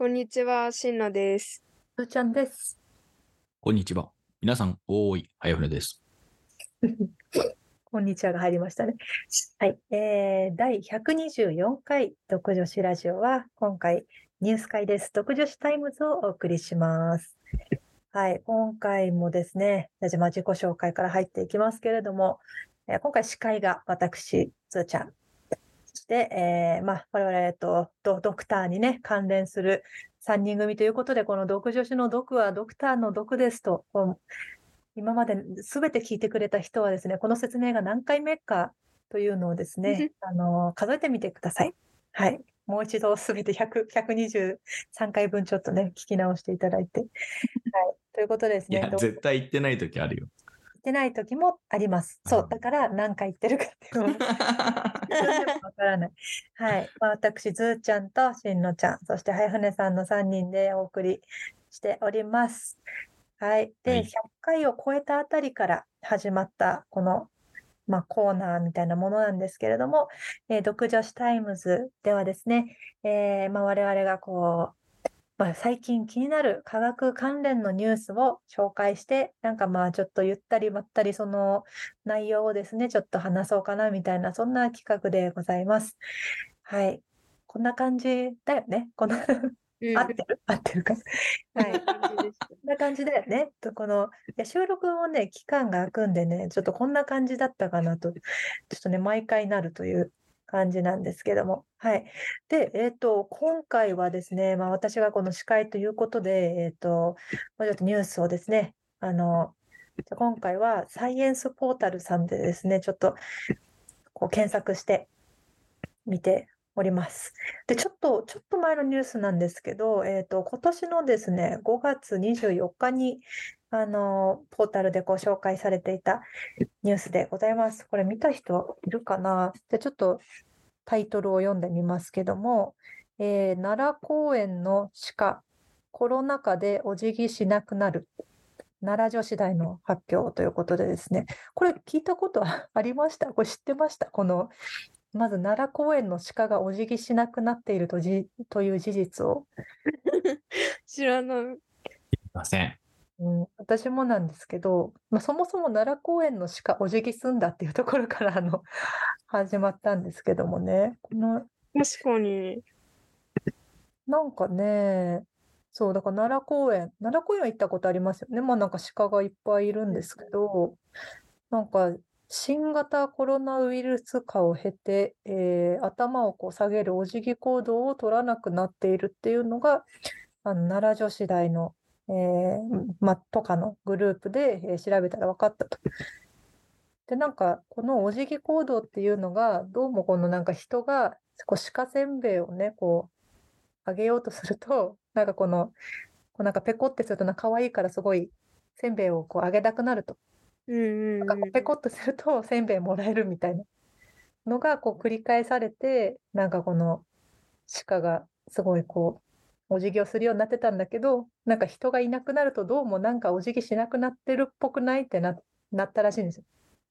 こんにちは、しんのです。ふーちゃんです。こんにちは。皆さん、おーい、はやふねです。こんにちはが入りましたね。はい。えー、第124回ドク女子ラジオは、今回、ニュース回です。ドク女子タイムズをお送りします。はい。今回もですね、じゃあまあ自己紹介から入っていきますけれども、えー今回司会が私、つーちゃん。そして、えー、まあ、我々、えっと、ドドクターにね、関連する3人組ということで、この読女子の読はドクターの読ですと、今まで全て聞いてくれた人はですね、この説明が何回目かというのをですね、あの、数えてみてください。はい。もう一度全て100、123回分ちょっとね、聞き直していただいて。はい。ということでですね、いや、ど絶対言ってない時あるよ。言ってない時もあります。そう。だから何回言ってるかっていうの もわからない。はい。まあ、私、ずーちゃんとしんのちゃん、そしてはやふねさんの3人でお送りしております。はい。で、はい100回を超えたあたりから始まった、この、まあ、コーナーみたいなものなんですけれども、えードク女子タイムズではですね、えーまあ、我々がこう、まあ、最近気になる科学関連のニュースを紹介して、なんかまあちょっとゆったりまったりその内容をですね、ちょっと話そうかなみたいな、そんな企画でございます。はい。こんな感じだよね。このうん合ってる？合ってるか？はい。こんな感じだよね。とこのいや収録もね、期間が空くんでね、ちょっとこんな感じだったかなと、ちょっとね、毎回なるという感じなんですけども。はい。で、えっと、今回はですね、まあ私がこの司会ということで、えっと、まあちょっとニュースをですね、あの、じゃ今回はサイエンスポータルさんでですね、ちょっとこう検索してみております。で、ちょっと、ちょっと前のニュースなんですけど、えっと、今年のですね、5月24日に、あの、ポータルでご紹介されていたニュースでございます。これ見た人いるかな？じゃちょっとタイトルを読んでみますけども、えー奈良公園の鹿、コロナ禍でお辞儀しなくなる。奈良女子大の発表ということでですね、これ聞いたことあありました？これ知ってました？この、まず奈良公園の鹿がお辞儀しなくなっているとじという事実を、知らない。ません。うん、私もなんですけど、まあ、そもそも奈良公園の鹿お辞儀すんだっていうところからあの 始まったんですけどもね、この確かに。なんかね、そう、だから奈良公園、奈良公園は行ったことありますよね。まあなんか鹿がいっぱいいるんですけど、なんか新型コロナウイルス化を経て、えー頭をこう下げるお辞儀行動を取らなくなっているっていうのが、あの奈良女子大の、えーま、とかのグループで、えー調べたら分かったと。で、なんか、このお辞儀行動っていうのが、どうもこのなんか人が、こう鹿せんべいをね、こう、あげようとすると、なんかこの、こうなんかペコってするとか可愛いからすごいせんべいをこうあげたくなると。うんうんなんかペコってするとせんべいもらえるみたいなのがこう繰り返されて、なんかこの鹿がすごいこう、お辞儀をするようになってたんだけど、なんか人がいなくなるとどうもなんかお辞儀しなくなってるっぽくないってな、なったらしいんですよ。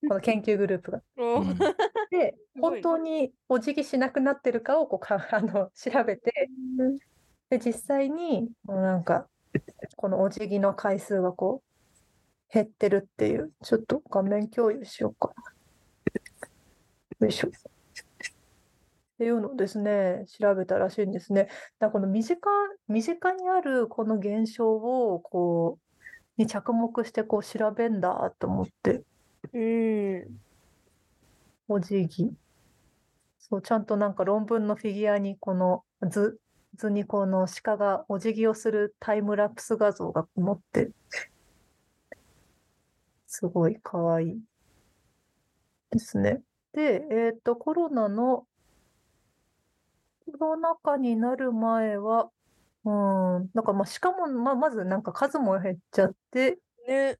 この研究グループが。で、本当にお辞儀しなくなってるかをこうか あの調べて、で、実際に、もうなんか、このお辞儀の回数がこう、減ってるっていう、ちょっと画面共有しようかな。よいしょ。っていうのをですね、調べたらしいんですね。だからこの身近、身近にあるこの現象を、こう、に着目してこう調べんだと思って、うん。お辞儀。そう、ちゃんとなんか論文のフィギュアにこの図、図にこの鹿がお辞儀をするタイムラプス画像が載ってる、すごいかわいいですね。で、えっと、コロナの、コロナ禍になる前は、うん、なんかまあ、しかも、まあ、まずなんか数も減っちゃって、ね。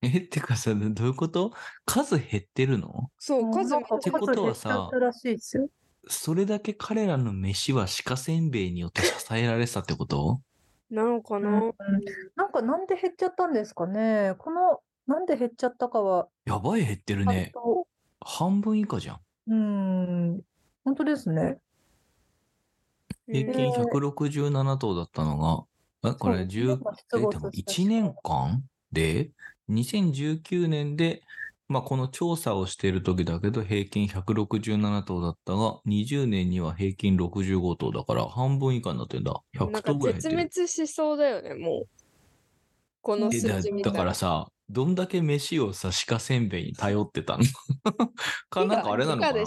え、ってかさ、どういうこと？数減ってるの？そう、うん数なんかってことはさ数減っちゃったらしいですよ。それだけ彼らの飯は鹿せんべいによって支えられてたってこと？なのかうんな。なんかなんで減っちゃったんですかね。この、なんで減っちゃったかは、やばい減ってるちゃんね。と、半分以下じゃん。うーん、本当ですね。平均うん167頭だったのが、えこれそう10、まあえ、でもした1年間で、2019年で、まあこの調査をしている時だけど平均167頭だったが、20年には平均65頭だから半分以下になってんだ。100なんか頭ぐらい絶減ってる。滅しそうだよね、もう。このえ数だだ字見た。かららさ、どんだけ飯をさ、鹿せんべいに頼ってたの？か、なんかあれなのかな？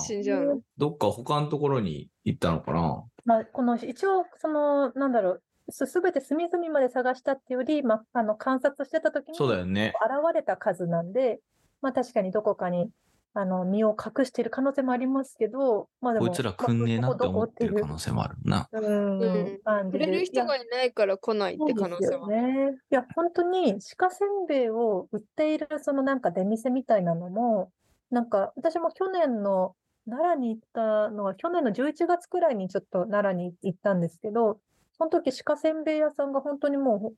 どっか他のところに行ったのかな？まあ、この一応、その、なんだろう、すすべて隅々まで探したっていうより、まあ、あの観察してた時にそうだよね。現れた数なんで、まあ確かにどこかにあの身を隠している可能性もありますけど、まあでも、こいつら来んねえなって思ってる可能性もあるな。まあうんれる人がいないから来ないって可能性は。そうですよね。いや、本当に鹿せんべいを売っているそのなんか出店みたいなのも、なんか私も去年の奈良に行ったのは去年の11月くらいにちょっと奈良に行ったんですけど、その時鹿せんべい屋さんが本当にもうほ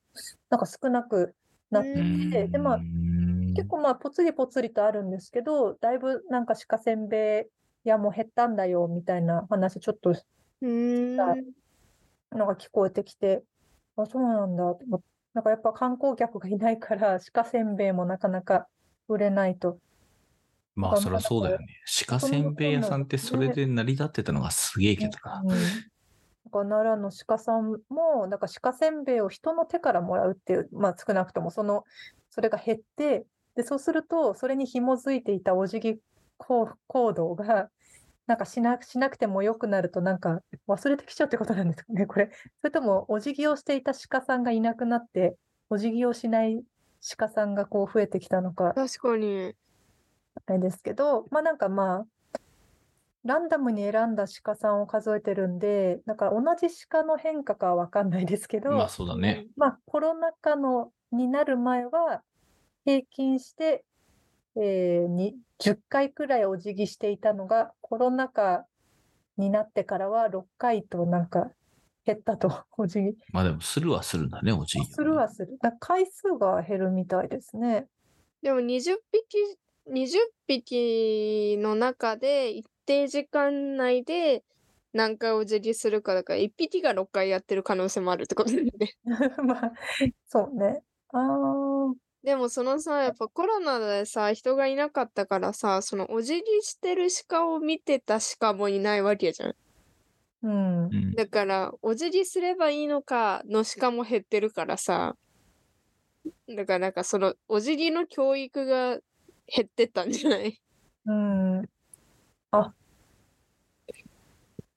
なんか少なくなってうんて、で、まあ結構まあぽつりぽつりとあるんですけど、だいぶなんか鹿せんべい屋も減ったんだよみたいな話ちょっとうーん。のが聞こえてきて、あ、そうなんだと思って。なんかやっぱ観光客がいないから、鹿せんべいもなかなか売れないと。まあ、そりゃそうだよね。鹿せんべい屋さんってそれで成り立ってたのがすげえけどな。うんか奈良の鹿さんも、なんか鹿せんべいを人の手からもらうっていう、まあ少なくともその、それが減って、で、そうすると、それに紐づいていたお辞儀行行動が、なんかしなしなくてもよくなると、なんか忘れてきちゃうってことなんですかね、これ。それとも、お辞儀をしていた鹿さんがいなくなって、お辞儀をしない鹿さんがこう増えてきたのか、確かに。あれですけど、まあなんかまあ、ランダムに選んだ鹿さんを数えてるんで、なんか同じ鹿の変化かはわかんないですけど、まあ、そうだね。まあコロナ禍のになる前は、平均して、えーに10回くらいお辞儀していたのが、コロナ禍になってからは6回となんか減ったと、お辞儀。まあでも、するはするんだね、おじい、するはする。だから回数が減るみたいですね。でも20匹、20匹の中で一定時間内で何回お辞儀するかだから、1匹が6回やってる可能性もあるってことだよね。まあ、そうね。ああ、でもそのさ、やっぱコロナでさ、人がいなかったからさ、そのお辞儀してる鹿を見てた鹿もいないわけじゃん。うんう。ん。だから、お辞儀すればいいのかの鹿も減ってるからさ、だからなんかそのお辞儀の教育が減ってったんじゃない？うん。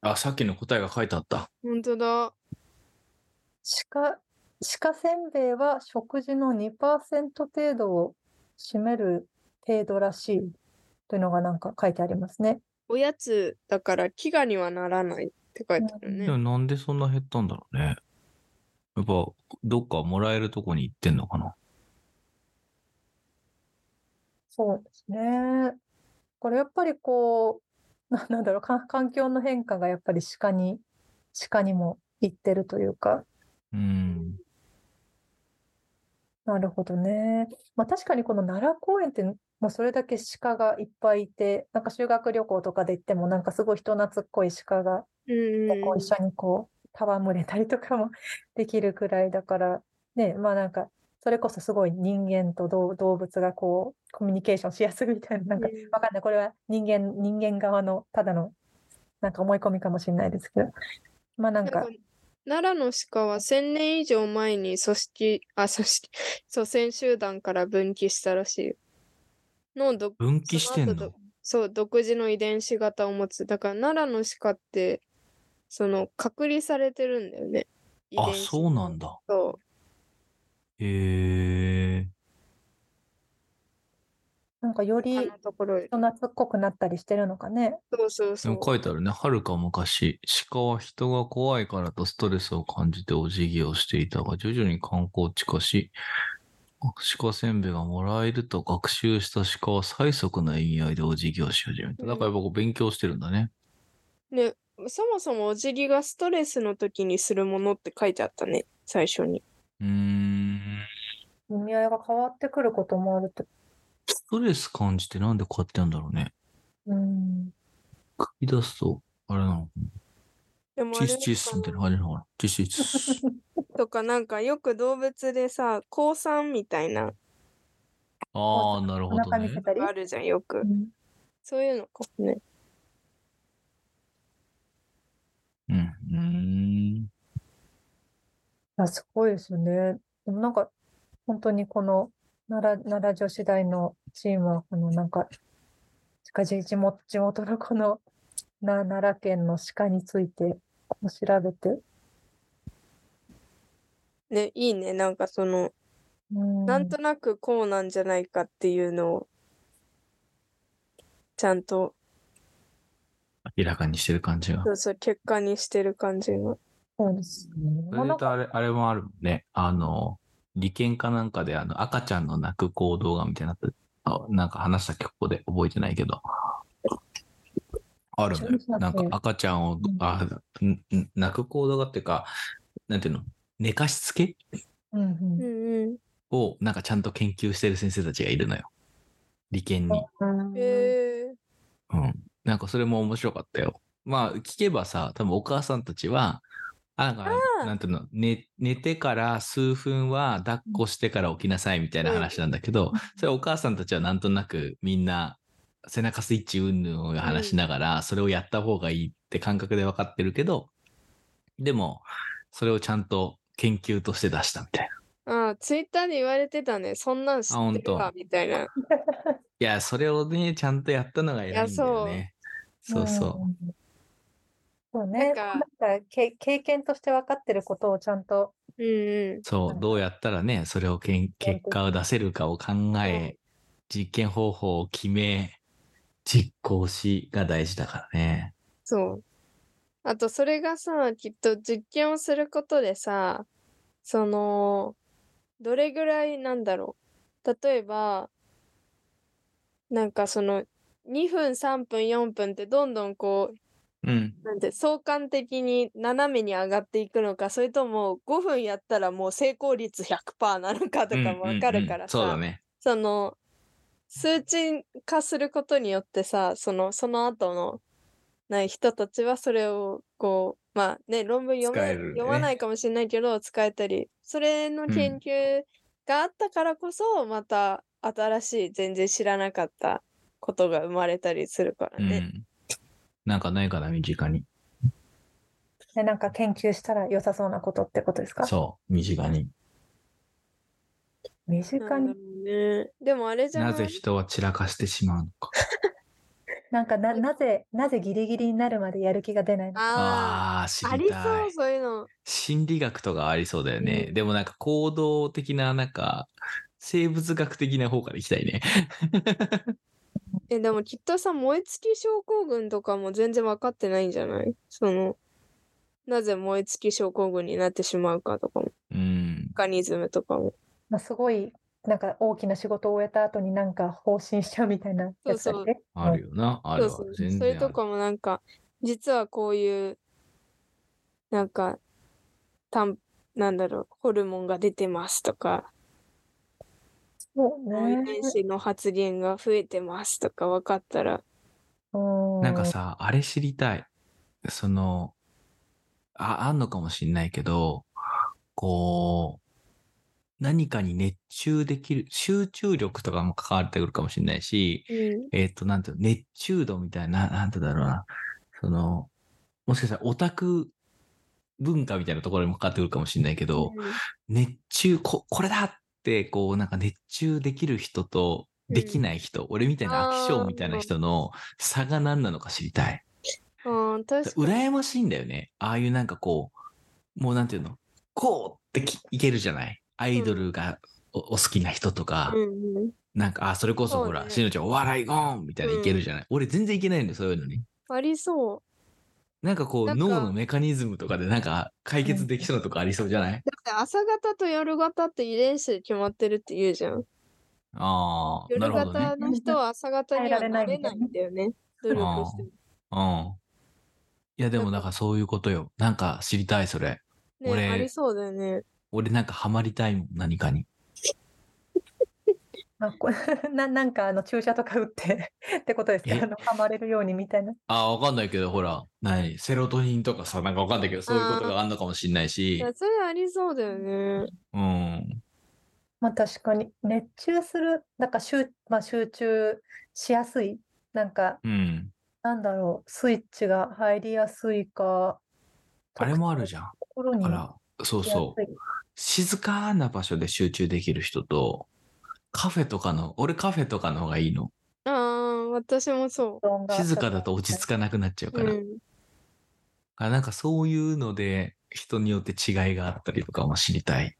あ、さっきの答えが書いてあった。本当だ。鹿、鹿せんべいは食事の2%程度を占める程度らしいというのがなんか書いてありますね。おやつだから飢餓にはならないって書いてあるね。でもなんでそんな減ったんだろうね。やっぱ、どっかもらえるとこに行ってんのかな。そうですね。これやっぱりこう、な なんだろう、か環境の変化がやっぱり鹿に、鹿にも行ってるというか、うん。なるほどね。まあ確かにこの奈良公園って、もうそれだけ鹿がいっぱいいて、なんか修学旅行とかで行ってもなんかすごい人懐っこい鹿がうんこう一緒にこう戯れたりとかも できるくらいだから、ね、まあなんか、それこそすごい人間と動動物がこうコミュニケーションしやすいみたいな、なんかうんわかんない。これは人間、人間側のただのなんか思い込みかもしれないですけど。まあなんか、奈良の鹿は1000年以上前に組織、あ、組織、祖先集団から分岐したらしいよ。のど分岐してんの？そう、独自の遺伝子型を持つ。だから奈良の鹿って、その、隔離されてるんだよね。遺あ、伝子そうなんだ。そへえ。なんかよう。りところ人懐っこくなったりしてるのかね。そうそうでそうも。書いてあるね。はるか昔、鹿は人が怖いからとストレスを感じてお辞儀をしていたが、徐々に観光地化し、鹿せんべいがもらえると学習した鹿は最速な意味合いでお辞儀をし始めた。だからやっぱこう勉強してるんだね。ね、そもそもお辞儀がストレスの時にするものって書いてあったね、最初に。うーん。意味合いが変わってくることもあると。ストレス感じてなんでこうやってやるんだろうね。うん。書き出すと、あれなのでもあれチースみたいな感じなのかな。チースチース。とかなんかよく動物でさ、降参みたいなああ、なるおほどね腹見せ。たり？あるじゃん、よくう。んそういうのかもね。うん。うーん。あ、すごいですよね。でもなんか、本当にこの奈良、奈良女子大のチームは、このなんか、鹿地地元、地元のこのな奈良県の鹿についてこう調べて、ね、いいね。なんかその、うん、なんとなくこうなんじゃないかっていうのを、ちゃんと、明らかにしてる感じが。そうそう、結果にしてる感じが。そうですね。それあれ、あれもあるもんね。あの、利権かなんかであの赤ちゃんの泣く行動がみたいになって、あなんか話したっけここで覚えてないけど。あるのよなんか赤ちゃんを、あ、んん泣く行動がっていうか、なんていうの？寝かしつけ？うんうん。をなんかちゃんと研究してる先生たちがいるのよ。利権に。えうん。なんかそれも面白かったよ。まあ聞けばさ、多分お母さんたちは、あなんか、あーなんていうの、寝、寝てから数分は抱っこしてから起きなさいみたいな話なんだけど、それお母さんたちはなんとなくみんな背中スイッチうんぬんを話しながら、それをやった方がいいって感覚で分かってるけど、でも、それをちゃんと研究として出したみたいな。ああ、ツイッターで言われてたね。そんなん知ってるわ、みたいな。いや、それをね、ちゃんとやったのが偉いんだよね。そうそう。んそうね。ななんんかけ経験として分かってることをちゃんと、うんうん。そう、どうやったらね、それをけん結果を出せるかを考え、実験方法を決め、実行しが大事だからね。そう。あと、それがさ、きっと実験をすることでさ、その、どれぐらいなんだろう。例えば、なんかその、2分、3分、4分ってどんどんこうん。う、なんて、相関的に斜めに上がっていくのか、それとも5分やったらもう成功率100%なのかとかもわかるからさ、そうだね。その数値化することによってさそのその後のない人たちはそれをこうまあね論文読ね読まないかもしれないけど使えたりそれの研究があったからこそ、また新しい全然知らなかったことが生まれたりするからね。うん。なんかないかな、身近に。ね、なんか研究したら良さそうなことってことですか？そう、身近に。身近に？ね。でもあれじゃなないぜ人は散らかしてしまうのか。なんかな、なぜ、なぜギリギリになるまでやる気が出ないのか。あああ、知あ、ありたりそう、い。そういうの。心理学とかありそうだよね。うんでもなんか行動的な、なんか、生物学的な方から行きたいね。え、でもきっとさ、燃え尽き症候群とかも全然分かってないんじゃない？その、なぜ燃え尽き症候群になってしまうかとかも、うんメ。カニズムとかも。まあ、すごい、なんか大きな仕事を終えた後になんか放心しちゃうみたいなやつだっけ？あるよな。ある。そうそう。それとかもなんか、実はこういう、なんか、たん、なんだろう、ホルモンが出てますとか、そう遺ね。伝子の発現が増えてますとか分かったら、うんなんかさ、あれ知りたい。その、あ、あんのかもしんないけど、こう、何かに熱中できる、集中力とかも関わってくるかもしんないし、うん、えっ、と、なんていうの、熱中度みたいな、なんてだろうな。その、もしかしたらオタク文化みたいなところにも関わってくるかもしんないけど、熱中、こ、これだって、こう、なんか熱中できる人と、できない人、俺みたいな飽き性みたいな人の差が何なのか知りたい。うん、うん、確かに。羨ましいんだよね。ああいうなんかこう、もうなんていうの、こうってきいけるじゃない？アイドルがおお好きな人とか、うんうん。なんか、あ、それこそほら、しのちゃんお笑いゴーンみたいないけるじゃない、俺全然いけないんだよ、そういうのに。ありそう。なんかこう、脳のメカニズムとかでなんか解決できそうなとこありそうじゃない、だって朝型と夜型って遺伝子で決まってるって言うじゃん。ああ、な夜るほどね型。の人は朝型にはなれないんだよね。努力しても。うん。いや、でもなんかそういうことよ。なんか知りたい、それ。ね、俺ありそうだよね。俺なんかハマりたいもん、何かに。あこ ななんかあの注射とか打って ってことですかえ？あの噛まれるようにみたいな。あ、わかんないけど、ほら、何？セロトニンとかさ、なんかわかんないけど、そういうことがあんのかもしんないいしや、、それありそうだよね。うん。まあ確かに熱中する、なんか集,、まあ、集中しやすい、なんかうん。なんだろう、スイッチが入りやすいか、あれもある。じゃん。ところにあら、そうしやすそう。い。静かな場所で集中できる人と、カフェとかの、俺カフェとかの方がいいの？ああ、私もそ音が静かだと落ち着かなくなっちゃうう。から。うん。あなんかそういうので、人によって違いがあったりとかも知りたい。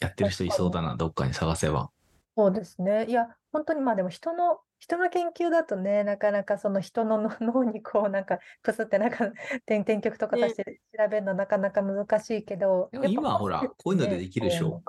やってる人いそうだな、どっかに探せば。そうですね。いや、本当にまあでも人の、人の研究だとね、なかなかその人のの 脳にこうなんかプスってなんか 点点曲とかね出して調べるのなかなか難しいけど、でもやっぱ今ほらこういうのでねできるでしょ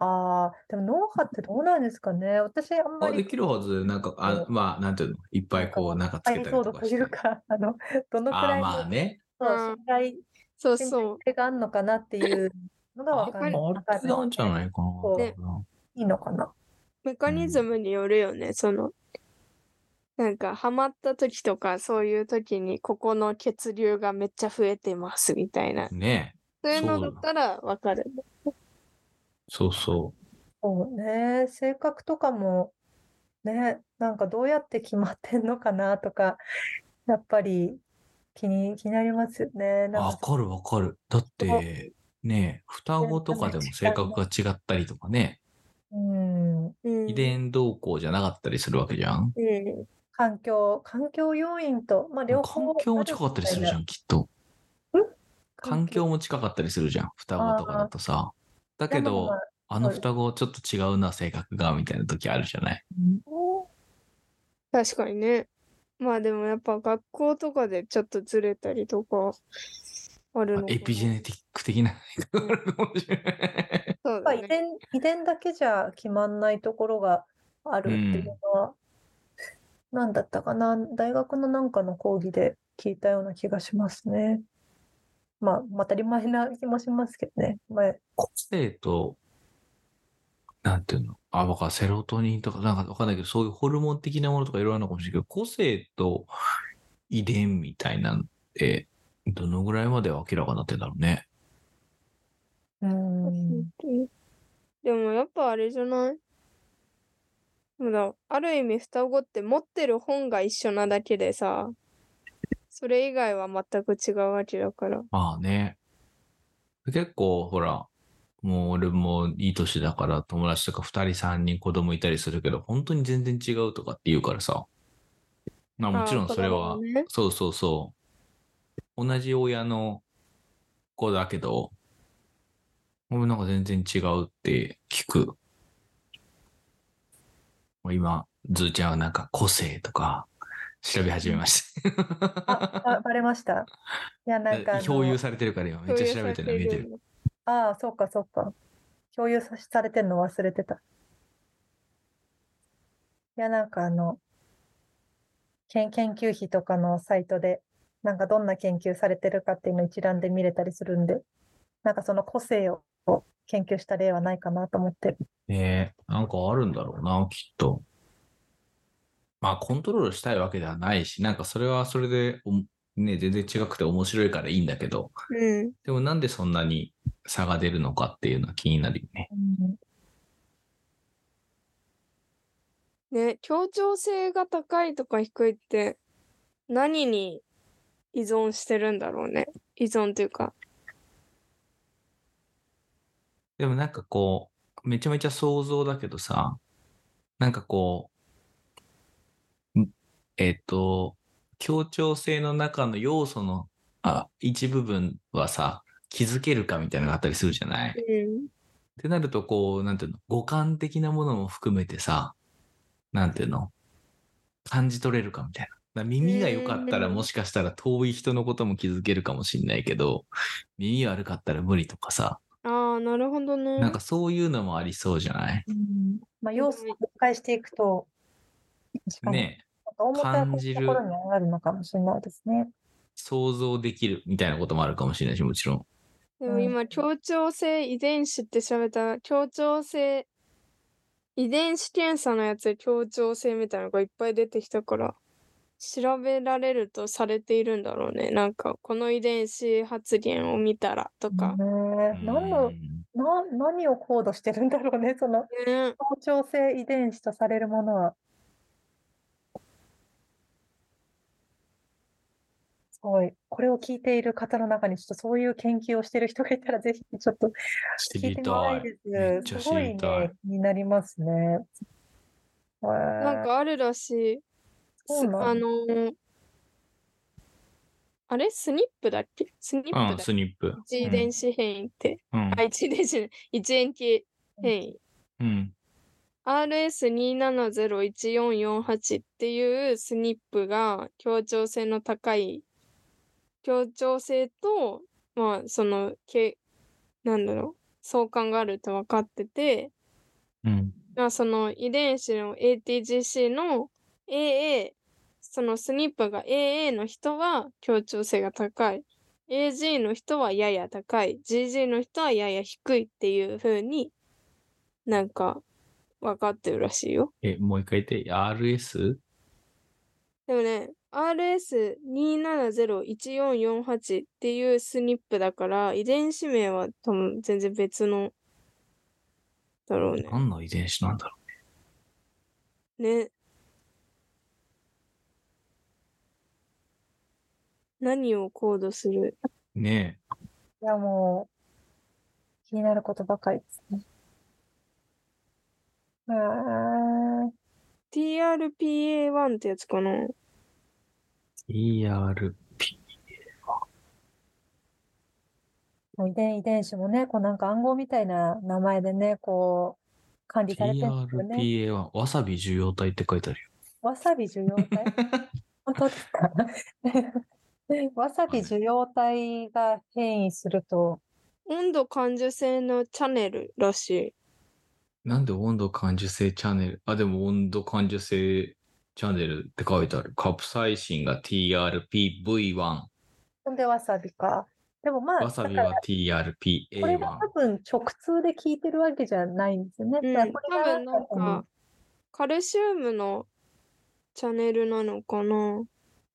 ああ、でも脳波ってどうなんですかね。私あんまあ、りできるはず、なんか、あまあ、なんていうの、いっぱいこう、なんかつけたりととかして。いうか、あの、どのくああ、らいのまあね。そううん信頼、信そうそ頼性があるのかなっていうのがわかんない。あわかれなんじゃないかな。そうねいいのかな。う。メカニズムによるよね、その。なんか、ハマった時とか、そういう時に、ここの血流がめっちゃ増えてます、みたいな。ねそういうのそうだったらわかる。そうそそうね、性格とかも、ね、なんかどうやって決まってんのかなとか、やっぱり気に、気になりますよね。わかるわかる。だって、ね双子とかでも性格が違ったりとかね、うん、うん。遺伝動向じゃなかったりするわけじゃん。うん。環境、環境要因と、まあ両方環境も近かったりするじゃん、きっと。環境も近かったりするじゃん、双子とかだとさ。だけど、あの双子ちょっと違うな、性格が、みたいな時あるじゃない？確かにね。まあでもやっぱ学校とかでちょっとずれたりとかあるのエピジェネティック的な。そうだね。遺伝、遺伝だけじゃ決まんないところがあるっていうのは、何だったかな、大学のなんかの講義で聞いたような気がしますね。まあ、まあ当たり前な気もしますけどね。まあ、個性と、なんていうの？あ、わかる。セロトニンとか、なんかわかんないけど、そういうホルモン的なものとかいろいろあるのかもしれないけど、個性と遺伝みたいなんて、どのぐらいまで明らかになってんだろうね。うん、でもやっぱあれじゃない？ある意味双子って持ってる本が一緒なだけでさ、それ以外は全く違うわけだから。まあね。結構、ほら、もう俺もいい年だから友達とか二人三人子供いたりするけど、本当に全然違うとかって言うからさ。まあもちろんそれは、子供もねそうそうそう。同じ親の子だけど、俺なんか全然違うって聞く。もう今、ずーちゃんはなんか個性とか調べ始めました。あ、あバレました？いや、なんかあの、共有されてるから今めっちゃ調べてるの見えてる。ああ、そうか、そうか。共有さされてるの忘れてた。いや、なんかあの、研研究費とかのサイトで、なんかどんな研究されてるかっていうのを一覧で見れたりするんで、なんかその個性を研究した例はないかなと思って。ねえ、なんかあるんだろうな、きっと。まあ、コントロールしたいわけではないし、なんかそれはそれでお、ね、全然違くて面白いからいいんだけど、うん。でもなんでそんなに差が出るのかっていうのは気になるよね。ね、協調性が高いとか低いって何に依存してるんだろうね。依存というか。でもなんかこう、めちゃめちゃ想像だけどさ、なんかこう、んえっと、協調性の中の要素のあ一部分はさ、気づけるかみたいなのがあったりするじゃない？うん。ってなると、こう、なんていうの、五感的なものも含めてさ、なんていうの、感じ取れるかみたいな。耳が良かったらうん。もしかしたら遠い人のことも気づけるかもしんないけど、耳悪かったら無理とかさ、ああ、なるほどね。なんかそういうのもありそうじゃない？うん。まあ、要素を分解していくと、ねか表はこう感じるいうところにあるのかもしれないですね。想像できるみたいなこともあるかもしれないし、もちろん。でも今、協調性遺伝子って調べたら、協調性遺伝子検査のやつで協調性みたいなのがいっぱい出てきたから、調べられるとされているんだろうね。なんか、この遺伝子発現を見たらとか。ねえ、何の、うんな、何をコードしてるんだろうね、そのね協調性遺伝子とされるものは。すごい。これを聞いている方の中に、ちょっとそういう研究をしている人がいたら、ぜひちょっと知り聞いてみたたい。いです。すごいね、気になりますね。なんかあるらしい。あのーあれ？スニップだっけ？スニップだっうん、けスニップ。一遺伝子変異って。うんあ、一遺伝子一塩基変異。うん。RS2701448 っていうスニップが協調性の高い協調性とまあそのけなんだろう相関があるって分かっててうん。まあその遺伝子の ATGC の AA そのスニップが AA の人は協調性が高い AG の人はやや高い GG の人はやや低いっていう風になんか分かってるらしいよ。え、もう一回言って、RS? でもね、RS2701448 っていうスニップだから、遺伝子名は多分全然別の、だろうね。何の遺伝子なんだろね。何をコードする？う。ねいや、もう、気になることばかりですね。うーん ?TRPA1 ってやつかな？え。ERP。遺伝、遺伝子もね、こうなんか暗号みたいな名前でね、こう、管理されてるんですよね。TRPA1。わさび受容体って書いてあるよ。わさび受容体？本当ですか？わさび受容体が変異すると、温度感受性のチャンネルらしい。なんで温度感受性チャンネル？あ、でも温度感受性チャンネルって書いてある。カプサイシンが TRPV1。ほんでわさびか。でもまあ、わさびは TRPA1。これが多分直通で効いてるわけじゃないんですよね。うん、だ多分なんか、カルシウムのチャンネルなのかな。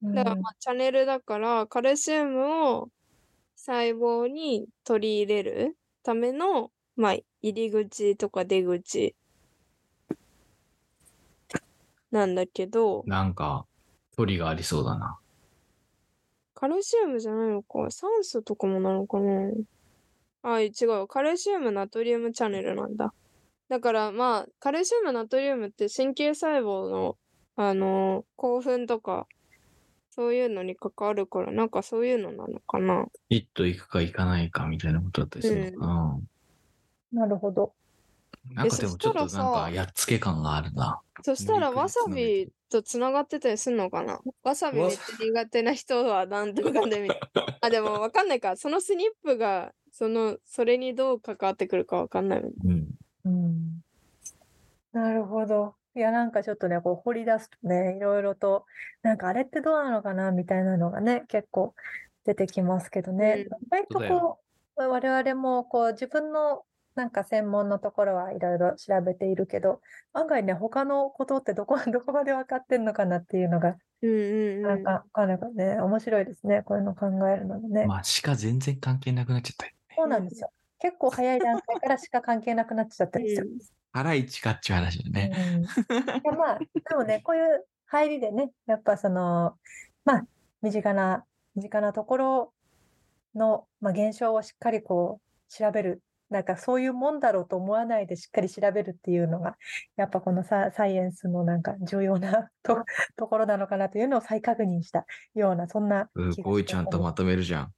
うんだからまあチャンネルだからカルシウムを細胞に取り入れるための、まあ、入り口とか出口なんだけどなんか、距離がありそうだな。カルシウムじゃないのか酸素とかもなのかなあ違うカルシウムナトリウムチャンネルなんだだからまあカルシウムナトリウムって神経細胞のあの興奮とかそういうのに関わるからなんかそういうのなのかな一と行くか行かないかみたいなことだったりするのかな。なるほど。なんかでもちょっとなんそしたらさかやっつけ感があるな。そしたらわさびとつながってたりするのかな？わさびめっちゃ苦手な人はなんとかでみたいな。あ、でもわかんないか。そのスニップが、その、それにどう関わってくるかわかんない。うん。うん。なるほど。いや、なんかちょっとね、こう掘り出すとね、いろいろと、なんかあれってどうなのかなみたいなのがね、結構出てきますけどね。うん意外とこう、我々もこう自分のなんか専門のところはいろいろ調べているけど、案外ね、他のことってどこ、どこまで分かってんのかなっていうのが、うんうんうん。なんか、わかんないからね、面白いですね。こういうの考えるのもね。まあ、鹿全然関係なくなっちゃったよ。そうなんですよ。結構早い段階からしか関係なくなっちゃったりする。腹一かっちゅう話だね。うんまあ、でもね、こういう入りでね、やっぱその、まあ、身近な、身近なところの、まあ、現象をしっかりこう、調べる。なんかそういうもんだろうと思わないでしっかり調べるっていうのが、やっぱこのササイエンスのなんか重要な とところなのかなというのを再確認したような、そんなすごいちゃんとまとめるじゃん。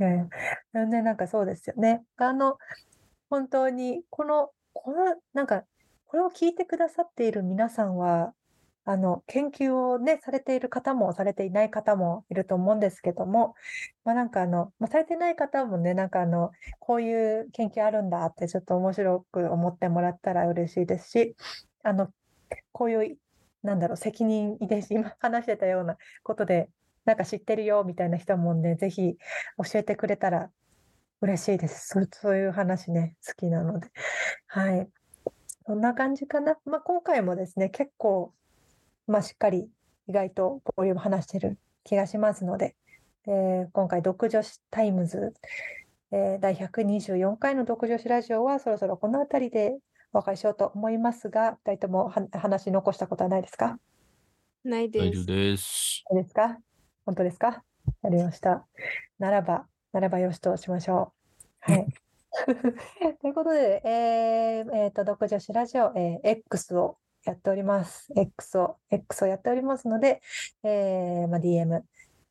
え えなんで、なんかそうですよね。あの、本当に、この、この、なんか、これを聞いてくださっている皆さんは、あの、研究をね、されている方もされていない方もいると思うんですけども、まあなんかあの、まあ、されてない方もね、なんかあの、こういう研究あるんだってちょっと面白く思ってもらったら嬉しいですし、あの、こういう、なんだろう、責任遺伝子、今話してたようなことで、なんか知ってるよみたいな人もね、ぜひ教えてくれたら嬉しいです。そうそういう話ね、好きなので。はい。そんな感じかな。まあ、今回もですね、結構、まあ、しっかり意外とボリューム話してる気がしますので、えー今回、ドク女子タイムズ、えー第124回のドク女子ラジオはそろそろこの辺りでお別れしようと思いますが、2人ともは話し残したことはないですか？ないです。大丈夫です。いいですか？本当ですか？やりました。ならば、ならばよしとしましょう。はい。ということで、えーえーと、独女子ラジオ、えー X をやっております。X を、X をやっておりますので、えーまあ、DM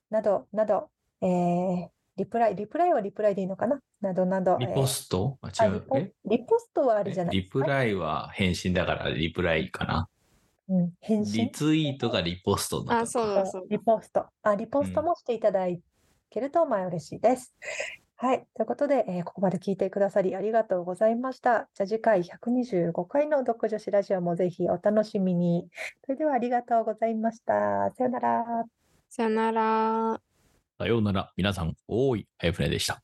など、など、えーリプライ、リプライはリプライでいいのかな？などなど。リポスト？あ、えーあリポ違う。え？リポストはあれじゃないリ。プライは返信だからリプライかな？うん、返信？リツイートがリポストだあ、そうだそうだリ。ポスト。あ、リポストうんもしていただけると、まあ嬉しいです。はい。ということで、えーここまで聞いてくださりありがとうございました。じゃあ次回125回の独女子ラジオもぜひお楽しみに。それではありがとうございました。さよなら。さよなら。さようなら。皆さん、多いあやふねでした。